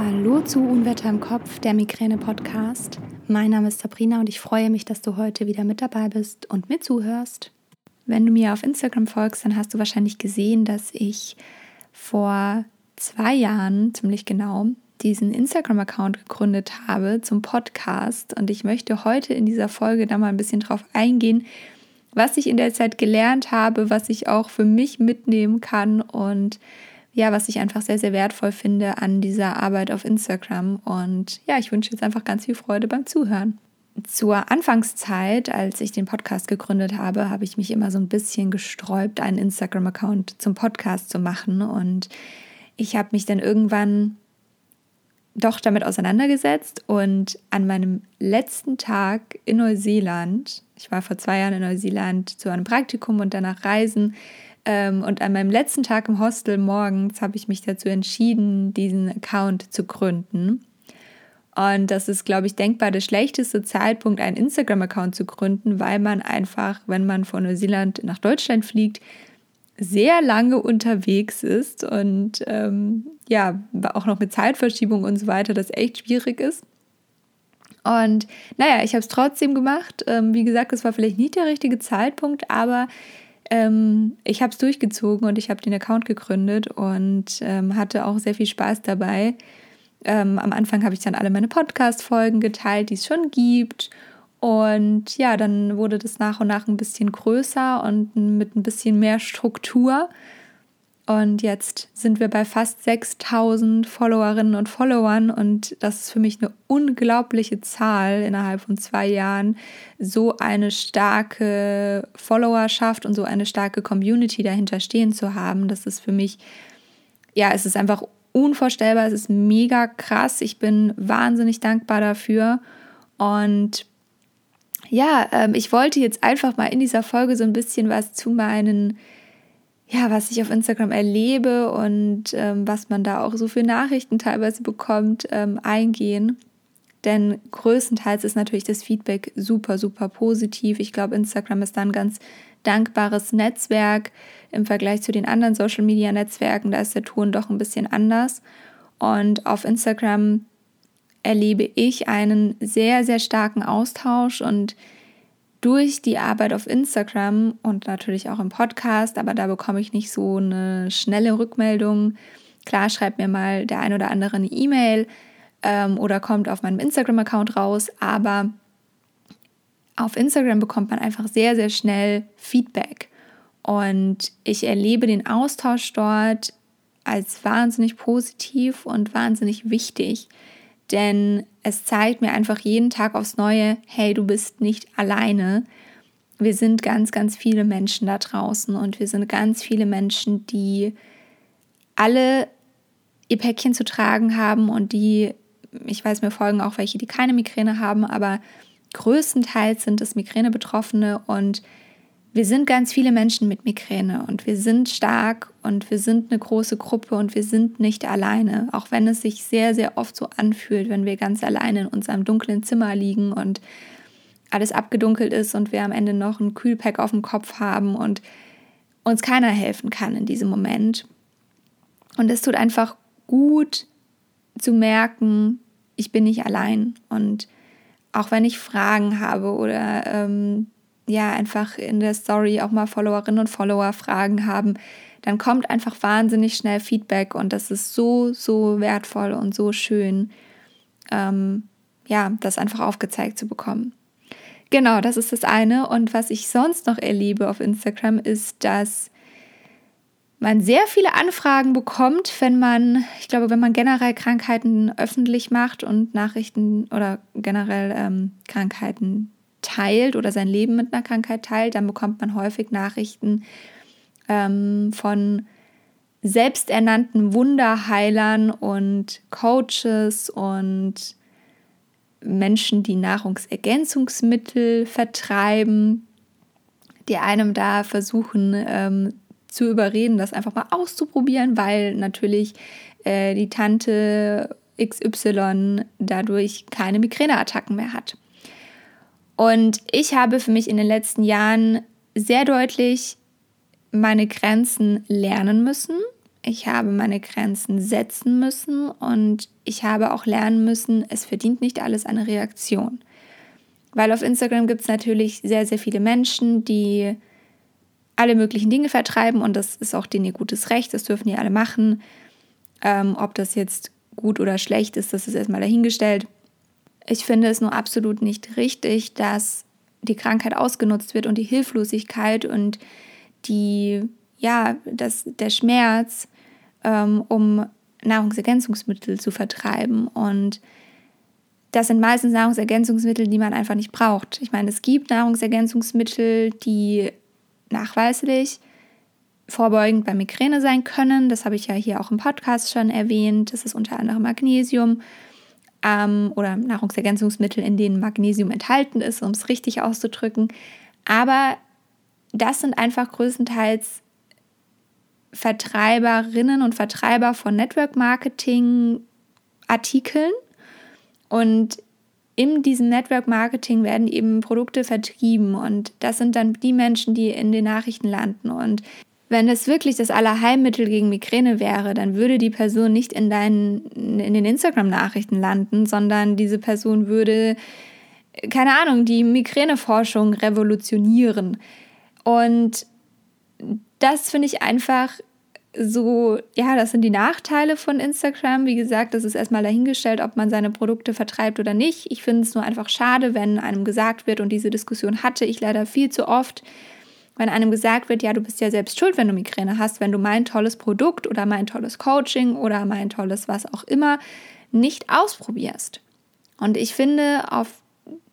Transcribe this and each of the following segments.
Hallo zu Unwetter im Kopf, der Migräne-Podcast. Mein Name ist Sabrina und ich freue mich, dass du heute wieder mit dabei bist und mir zuhörst. Wenn du mir auf Instagram folgst, dann hast du wahrscheinlich gesehen, dass ich vor zwei Jahren, ziemlich genau, diesen Instagram-Account gegründet habe zum Podcast. Und ich möchte heute in dieser Folge da mal ein bisschen drauf eingehen, was ich in der Zeit gelernt habe, was ich auch für mich mitnehmen kann und ja, was ich einfach sehr, sehr wertvoll finde an dieser Arbeit auf Instagram. Und ja, ich wünsche jetzt einfach ganz viel Freude beim Zuhören. Zur Anfangszeit, als ich den Podcast gegründet habe, habe ich mich immer so ein bisschen gesträubt, einen Instagram-Account zum Podcast zu machen. Und ich habe mich dann irgendwann doch damit auseinandergesetzt und an meinem letzten Tag in Neuseeland, ich war vor zwei Jahren in Neuseeland zu einem Praktikum und danach reisen, und an meinem letzten Tag im Hostel morgens habe ich mich dazu entschieden, diesen Account zu gründen. Und das ist, glaube ich, denkbar der schlechteste Zeitpunkt, einen Instagram-Account zu gründen, weil man einfach, wenn man von Neuseeland nach Deutschland fliegt, sehr lange unterwegs ist und ähm, ja, auch noch mit Zeitverschiebung und so weiter, das echt schwierig ist. Und naja, ich habe es trotzdem gemacht. Ähm, wie gesagt, es war vielleicht nicht der richtige Zeitpunkt, aber ähm, ich habe es durchgezogen und ich habe den Account gegründet und ähm, hatte auch sehr viel Spaß dabei. Ähm, am Anfang habe ich dann alle meine Podcast-Folgen geteilt, die es schon gibt. Und ja, dann wurde das nach und nach ein bisschen größer und mit ein bisschen mehr Struktur. Und jetzt sind wir bei fast 6000 Followerinnen und Followern und das ist für mich eine unglaubliche Zahl innerhalb von zwei Jahren, so eine starke Followerschaft und so eine starke Community dahinter stehen zu haben. Das ist für mich, ja, es ist einfach unvorstellbar, es ist mega krass. Ich bin wahnsinnig dankbar dafür und ja, ähm, ich wollte jetzt einfach mal in dieser Folge so ein bisschen was zu meinen ja, was ich auf Instagram erlebe und ähm, was man da auch so für Nachrichten teilweise bekommt, ähm, eingehen. Denn größtenteils ist natürlich das Feedback super, super positiv. Ich glaube, Instagram ist da ein ganz dankbares Netzwerk im Vergleich zu den anderen Social-Media-Netzwerken. Da ist der Ton doch ein bisschen anders. Und auf Instagram erlebe ich einen sehr, sehr starken Austausch und durch die Arbeit auf Instagram und natürlich auch im Podcast, aber da bekomme ich nicht so eine schnelle Rückmeldung. Klar, schreibt mir mal der ein oder andere eine E-Mail ähm, oder kommt auf meinem Instagram-Account raus, aber auf Instagram bekommt man einfach sehr, sehr schnell Feedback. Und ich erlebe den Austausch dort als wahnsinnig positiv und wahnsinnig wichtig. Denn es zeigt mir einfach jeden Tag aufs Neue, hey, du bist nicht alleine. Wir sind ganz, ganz viele Menschen da draußen und wir sind ganz viele Menschen, die alle ihr Päckchen zu tragen haben und die, ich weiß, mir folgen auch welche, die keine Migräne haben, aber größtenteils sind es Migräne-Betroffene und wir sind ganz viele Menschen mit Migräne und wir sind stark und wir sind eine große Gruppe und wir sind nicht alleine, auch wenn es sich sehr, sehr oft so anfühlt, wenn wir ganz alleine in unserem dunklen Zimmer liegen und alles abgedunkelt ist und wir am Ende noch ein Kühlpack auf dem Kopf haben und uns keiner helfen kann in diesem Moment. Und es tut einfach gut zu merken, ich bin nicht allein und auch wenn ich Fragen habe oder ähm, ja einfach in der Story auch mal Followerinnen und Follower Fragen haben, dann kommt einfach wahnsinnig schnell Feedback und das ist so, so wertvoll und so schön, ähm, ja, das einfach aufgezeigt zu bekommen. Genau, das ist das eine. Und was ich sonst noch erlebe auf Instagram ist, dass man sehr viele Anfragen bekommt, wenn man, ich glaube, wenn man generell Krankheiten öffentlich macht und Nachrichten oder generell ähm, Krankheiten teilt oder sein Leben mit einer Krankheit teilt, dann bekommt man häufig Nachrichten ähm, von selbsternannten Wunderheilern und Coaches und Menschen, die Nahrungsergänzungsmittel vertreiben, die einem da versuchen ähm, zu überreden, das einfach mal auszuprobieren, weil natürlich äh, die Tante XY dadurch keine Migräneattacken mehr hat. Und ich habe für mich in den letzten Jahren sehr deutlich meine Grenzen lernen müssen. ich habe meine Grenzen setzen müssen und ich habe auch lernen müssen, es verdient nicht alles eine Reaktion. Weil auf Instagram gibt es natürlich sehr, sehr viele Menschen, die alle möglichen Dinge vertreiben und das ist auch denen ihr gutes Recht, das dürfen die alle machen. Ähm, ob das jetzt gut oder schlecht ist, das ist erstmal dahingestellt. Ich finde es nur absolut nicht richtig, dass die Krankheit ausgenutzt wird und die Hilflosigkeit und die, ja, das, der Schmerz, ähm, um Nahrungsergänzungsmittel zu vertreiben. Und das sind meistens Nahrungsergänzungsmittel, die man einfach nicht braucht. Ich meine, es gibt Nahrungsergänzungsmittel, die nachweislich vorbeugend bei Migräne sein können. Das habe ich ja hier auch im Podcast schon erwähnt. Das ist unter anderem Magnesium ähm, oder Nahrungsergänzungsmittel, in denen Magnesium enthalten ist, um es richtig auszudrücken. Aber das sind einfach größtenteils Vertreiberinnen und Vertreiber von Network Marketing Artikeln. Und in diesem Network Marketing werden eben Produkte vertrieben und das sind dann die Menschen, die in den Nachrichten landen. Und wenn es wirklich das Allerheilmittel gegen Migräne wäre, dann würde die Person nicht in deinen, in den Instagram-Nachrichten landen, sondern diese Person würde, keine Ahnung, die Migräneforschung revolutionieren. Und das finde ich einfach so, ja, das sind die Nachteile von Instagram. Wie gesagt, das ist erstmal dahingestellt, ob man seine Produkte vertreibt oder nicht. Ich finde es nur einfach schade, wenn einem gesagt wird, und diese Diskussion hatte ich leider viel zu oft, wenn einem gesagt wird, ja, du bist ja selbst schuld, wenn du Migräne hast, wenn du mein tolles Produkt oder mein tolles Coaching oder mein tolles was auch immer nicht ausprobierst. Und ich finde, auf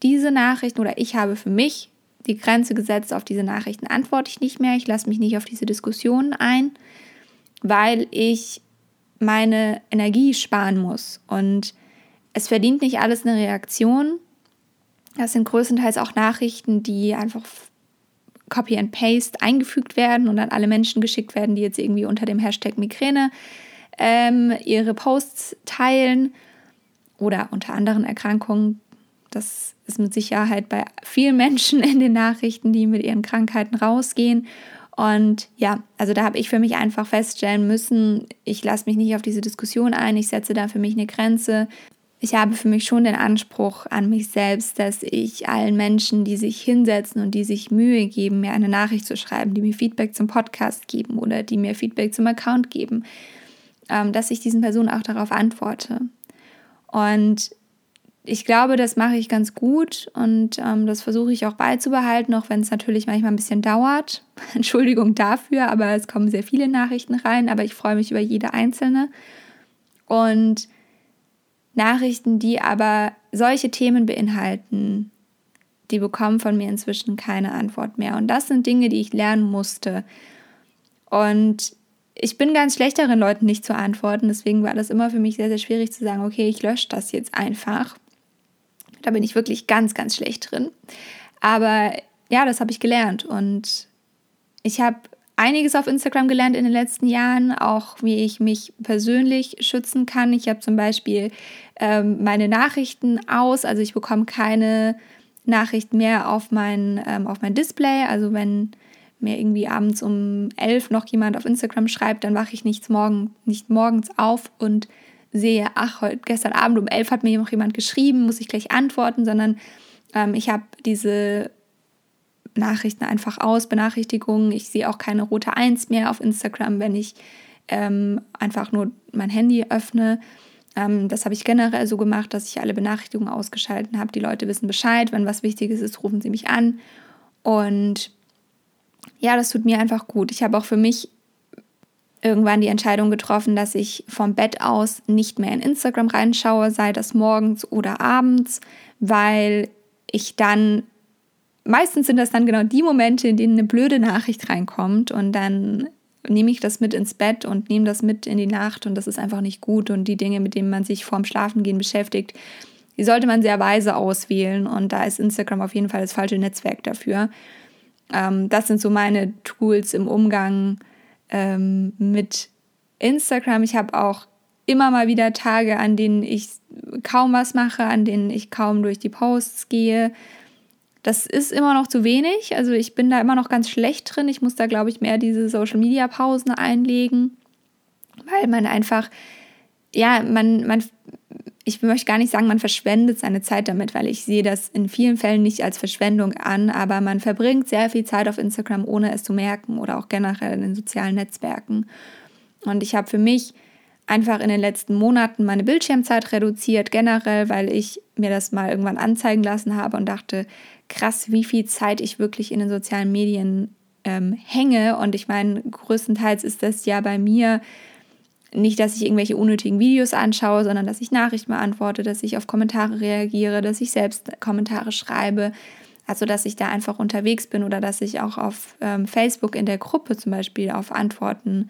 diese Nachrichten oder ich habe für mich die Grenze gesetzt, auf diese Nachrichten antworte ich nicht mehr. Ich lasse mich nicht auf diese Diskussionen ein, weil ich meine Energie sparen muss. Und es verdient nicht alles eine Reaktion. Das sind größtenteils auch Nachrichten, die einfach Copy and Paste eingefügt werden und an alle Menschen geschickt werden, die jetzt irgendwie unter dem Hashtag Migräne ähm, ihre Posts teilen oder unter anderen Erkrankungen. Das ist mit Sicherheit bei vielen Menschen in den Nachrichten, die mit ihren Krankheiten rausgehen. Und ja, also da habe ich für mich einfach feststellen müssen, ich lasse mich nicht auf diese Diskussion ein, ich setze da für mich eine Grenze ich habe für mich schon den Anspruch an mich selbst, dass ich allen Menschen, die sich hinsetzen und die sich Mühe geben, mir eine Nachricht zu schreiben, die mir Feedback zum Podcast geben oder die mir Feedback zum Account geben, ähm, dass ich diesen Personen auch darauf antworte. Und ich glaube, das mache ich ganz gut und ähm, das versuche ich auch beizubehalten, auch wenn es natürlich manchmal ein bisschen dauert. Entschuldigung dafür, aber es kommen sehr viele Nachrichten rein, aber ich freue mich über jede einzelne. Und Nachrichten, die aber solche Themen beinhalten, die bekommen von mir inzwischen keine Antwort mehr. Und das sind Dinge, die ich lernen musste. Und ich bin ganz schlecht darin, Leuten nicht zu antworten. Deswegen war das immer für mich sehr, sehr schwierig zu sagen, okay, ich lösche das jetzt einfach. Da bin ich wirklich ganz, ganz schlecht drin. Aber ja, das habe ich gelernt. Und ich habe einiges auf Instagram gelernt in den letzten Jahren, auch wie ich mich persönlich schützen kann. Ich habe zum Beispiel ähm, meine Nachrichten aus, also ich bekomme keine Nachricht mehr auf mein, ähm, auf mein Display. Also wenn mir irgendwie abends um elf noch jemand auf Instagram schreibt, dann wache ich nicht, morgen, nicht morgens auf und sehe, ach, heute, gestern Abend um elf hat mir noch jemand geschrieben, muss ich gleich antworten, sondern ähm, ich habe diese Nachrichten einfach aus, Benachrichtigungen. Ich sehe auch keine rote Eins mehr auf Instagram, wenn ich ähm, einfach nur mein Handy öffne. Ähm, das habe ich generell so gemacht, dass ich alle Benachrichtigungen ausgeschaltet habe. Die Leute wissen Bescheid, wenn was Wichtiges ist, rufen sie mich an. Und ja, das tut mir einfach gut. Ich habe auch für mich irgendwann die Entscheidung getroffen, dass ich vom Bett aus nicht mehr in Instagram reinschaue, sei das morgens oder abends, weil ich dann meistens sind das dann genau die Momente, in denen eine blöde Nachricht reinkommt und dann nehme ich das mit ins Bett und nehme das mit in die Nacht und das ist einfach nicht gut und die Dinge, mit denen man sich vorm Schlafengehen beschäftigt, die sollte man sehr weise auswählen und da ist Instagram auf jeden Fall das falsche Netzwerk dafür. Ähm, das sind so meine Tools im Umgang ähm, mit Instagram. Ich habe auch immer mal wieder Tage, an denen ich kaum was mache, an denen ich kaum durch die Posts gehe, das ist immer noch zu wenig. Also ich bin da immer noch ganz schlecht drin. Ich muss da, glaube ich, mehr diese Social-Media-Pausen einlegen. weil man einfach, ja, man, man, ich möchte gar nicht sagen, man verschwendet seine Zeit damit, weil ich sehe das in vielen Fällen nicht als Verschwendung an, aber man verbringt sehr viel Zeit auf Instagram, ohne es zu merken oder auch generell in den sozialen Netzwerken. Und ich habe für mich einfach in den letzten Monaten meine Bildschirmzeit reduziert, generell, weil ich mir das mal irgendwann anzeigen lassen habe und dachte, krass, wie viel Zeit ich wirklich in den sozialen Medien ähm, hänge. Und ich meine, größtenteils ist das ja bei mir nicht, dass ich irgendwelche unnötigen Videos anschaue, sondern dass ich Nachrichten beantworte, dass ich auf Kommentare reagiere, dass ich selbst Kommentare schreibe. Also, dass ich da einfach unterwegs bin oder dass ich auch auf ähm, Facebook in der Gruppe zum Beispiel auf Antworten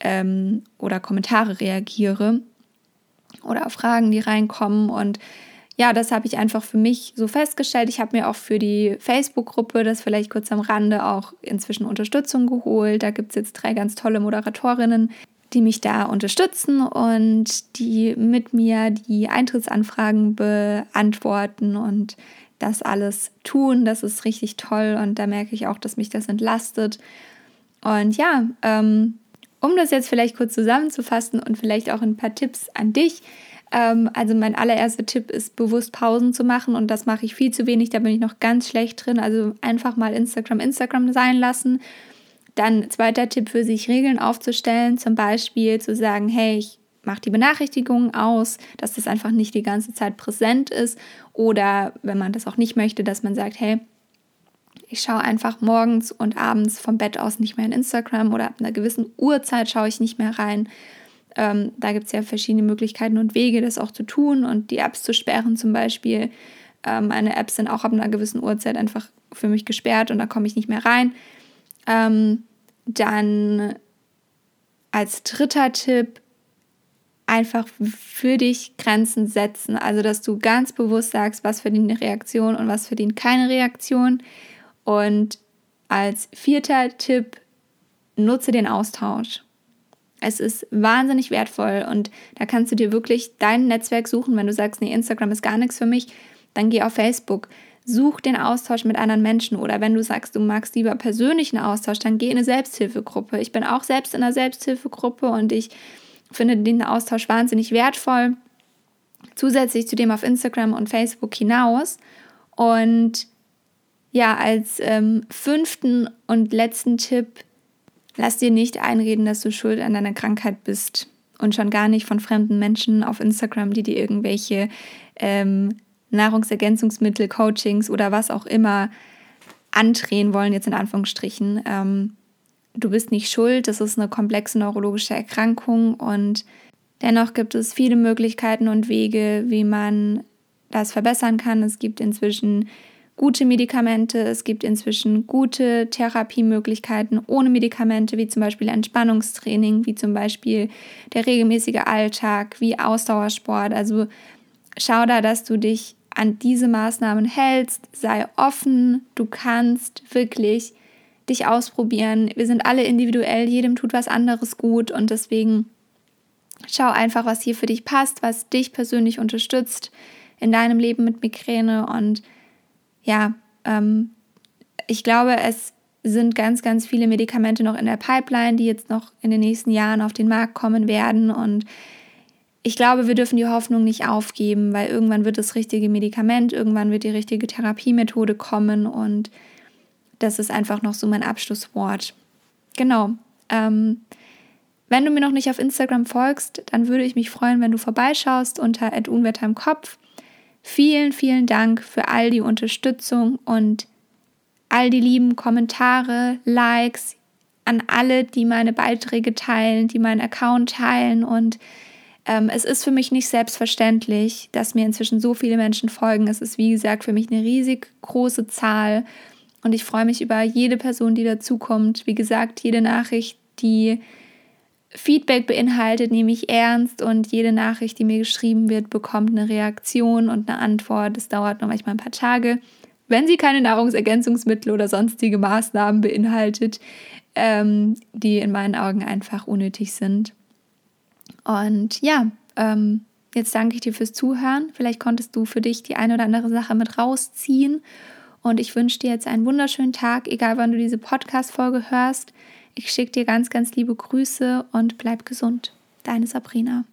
ähm, oder Kommentare reagiere oder auf Fragen, die reinkommen. Und ja, das habe ich einfach für mich so festgestellt. Ich habe mir auch für die Facebook-Gruppe, das vielleicht kurz am Rande, auch inzwischen Unterstützung geholt. Da gibt es jetzt drei ganz tolle Moderatorinnen, die mich da unterstützen und die mit mir die Eintrittsanfragen beantworten und das alles tun. Das ist richtig toll und da merke ich auch, dass mich das entlastet. Und ja, ähm, um das jetzt vielleicht kurz zusammenzufassen und vielleicht auch ein paar Tipps an dich. Ähm, also mein allererster Tipp ist, bewusst Pausen zu machen und das mache ich viel zu wenig, da bin ich noch ganz schlecht drin. Also einfach mal Instagram Instagram sein lassen. Dann zweiter Tipp für sich, Regeln aufzustellen, zum Beispiel zu sagen, hey, ich mache die Benachrichtigungen aus, dass das einfach nicht die ganze Zeit präsent ist. Oder wenn man das auch nicht möchte, dass man sagt, hey, ich schaue einfach morgens und abends vom Bett aus nicht mehr in Instagram oder ab einer gewissen Uhrzeit schaue ich nicht mehr rein. Ähm, da gibt es ja verschiedene Möglichkeiten und Wege, das auch zu tun und die Apps zu sperren zum Beispiel. Ähm, meine Apps sind auch ab einer gewissen Uhrzeit einfach für mich gesperrt und da komme ich nicht mehr rein. Ähm, dann als dritter Tipp einfach für dich Grenzen setzen. Also, dass du ganz bewusst sagst, was verdient eine Reaktion und was verdient keine Reaktion. Und als vierter Tipp, nutze den Austausch. Es ist wahnsinnig wertvoll und da kannst du dir wirklich dein Netzwerk suchen. Wenn du sagst, nee, Instagram ist gar nichts für mich, dann geh auf Facebook. Such den Austausch mit anderen Menschen oder wenn du sagst, du magst lieber persönlichen Austausch, dann geh in eine Selbsthilfegruppe. Ich bin auch selbst in einer Selbsthilfegruppe und ich finde den Austausch wahnsinnig wertvoll. Zusätzlich zu dem auf Instagram und Facebook hinaus. Und ja, als ähm, fünften und letzten Tipp, lass dir nicht einreden, dass du schuld an deiner Krankheit bist. Und schon gar nicht von fremden Menschen auf Instagram, die dir irgendwelche ähm, Nahrungsergänzungsmittel, Coachings oder was auch immer andrehen wollen, jetzt in Anführungsstrichen. Ähm, du bist nicht schuld, das ist eine komplexe neurologische Erkrankung und dennoch gibt es viele Möglichkeiten und Wege, wie man das verbessern kann. Es gibt inzwischen gute Medikamente, es gibt inzwischen gute Therapiemöglichkeiten ohne Medikamente, wie zum Beispiel Entspannungstraining, wie zum Beispiel der regelmäßige Alltag, wie Ausdauersport. Also schau da, dass du dich an diese Maßnahmen hältst, sei offen, du kannst wirklich dich ausprobieren. Wir sind alle individuell, jedem tut was anderes gut. Und deswegen schau einfach, was hier für dich passt, was dich persönlich unterstützt in deinem Leben mit Migräne. Und ja, ähm, ich glaube, es sind ganz, ganz viele Medikamente noch in der Pipeline, die jetzt noch in den nächsten Jahren auf den Markt kommen werden. Und ich glaube, wir dürfen die Hoffnung nicht aufgeben, weil irgendwann wird das richtige Medikament, irgendwann wird die richtige Therapiemethode kommen. Und das ist einfach noch so mein Abschlusswort. Genau. Ähm, wenn du mir noch nicht auf Instagram folgst, dann würde ich mich freuen, wenn du vorbeischaust unter Unwetter im Kopf. Vielen, vielen Dank für all die Unterstützung und all die lieben Kommentare, Likes an alle, die meine Beiträge teilen, die meinen Account teilen. Und ähm, es ist für mich nicht selbstverständlich, dass mir inzwischen so viele Menschen folgen. Es ist, wie gesagt, für mich eine riesig große Zahl. Und ich freue mich über jede Person, die dazukommt. Wie gesagt, jede Nachricht, die Feedback beinhaltet, nehme ich ernst und jede Nachricht, die mir geschrieben wird, bekommt eine Reaktion und eine Antwort. Das dauert noch manchmal ein paar Tage. Wenn sie keine Nahrungsergänzungsmittel oder sonstige Maßnahmen beinhaltet, ähm, die in meinen Augen einfach unnötig sind. Und ja, ähm, jetzt danke ich dir fürs Zuhören. Vielleicht konntest du für dich die eine oder andere Sache mit rausziehen. Und ich wünsche dir jetzt einen wunderschönen Tag, egal wann du diese Podcast-Folge hörst. Ich schicke dir ganz, ganz liebe Grüße und bleib gesund. Deine Sabrina.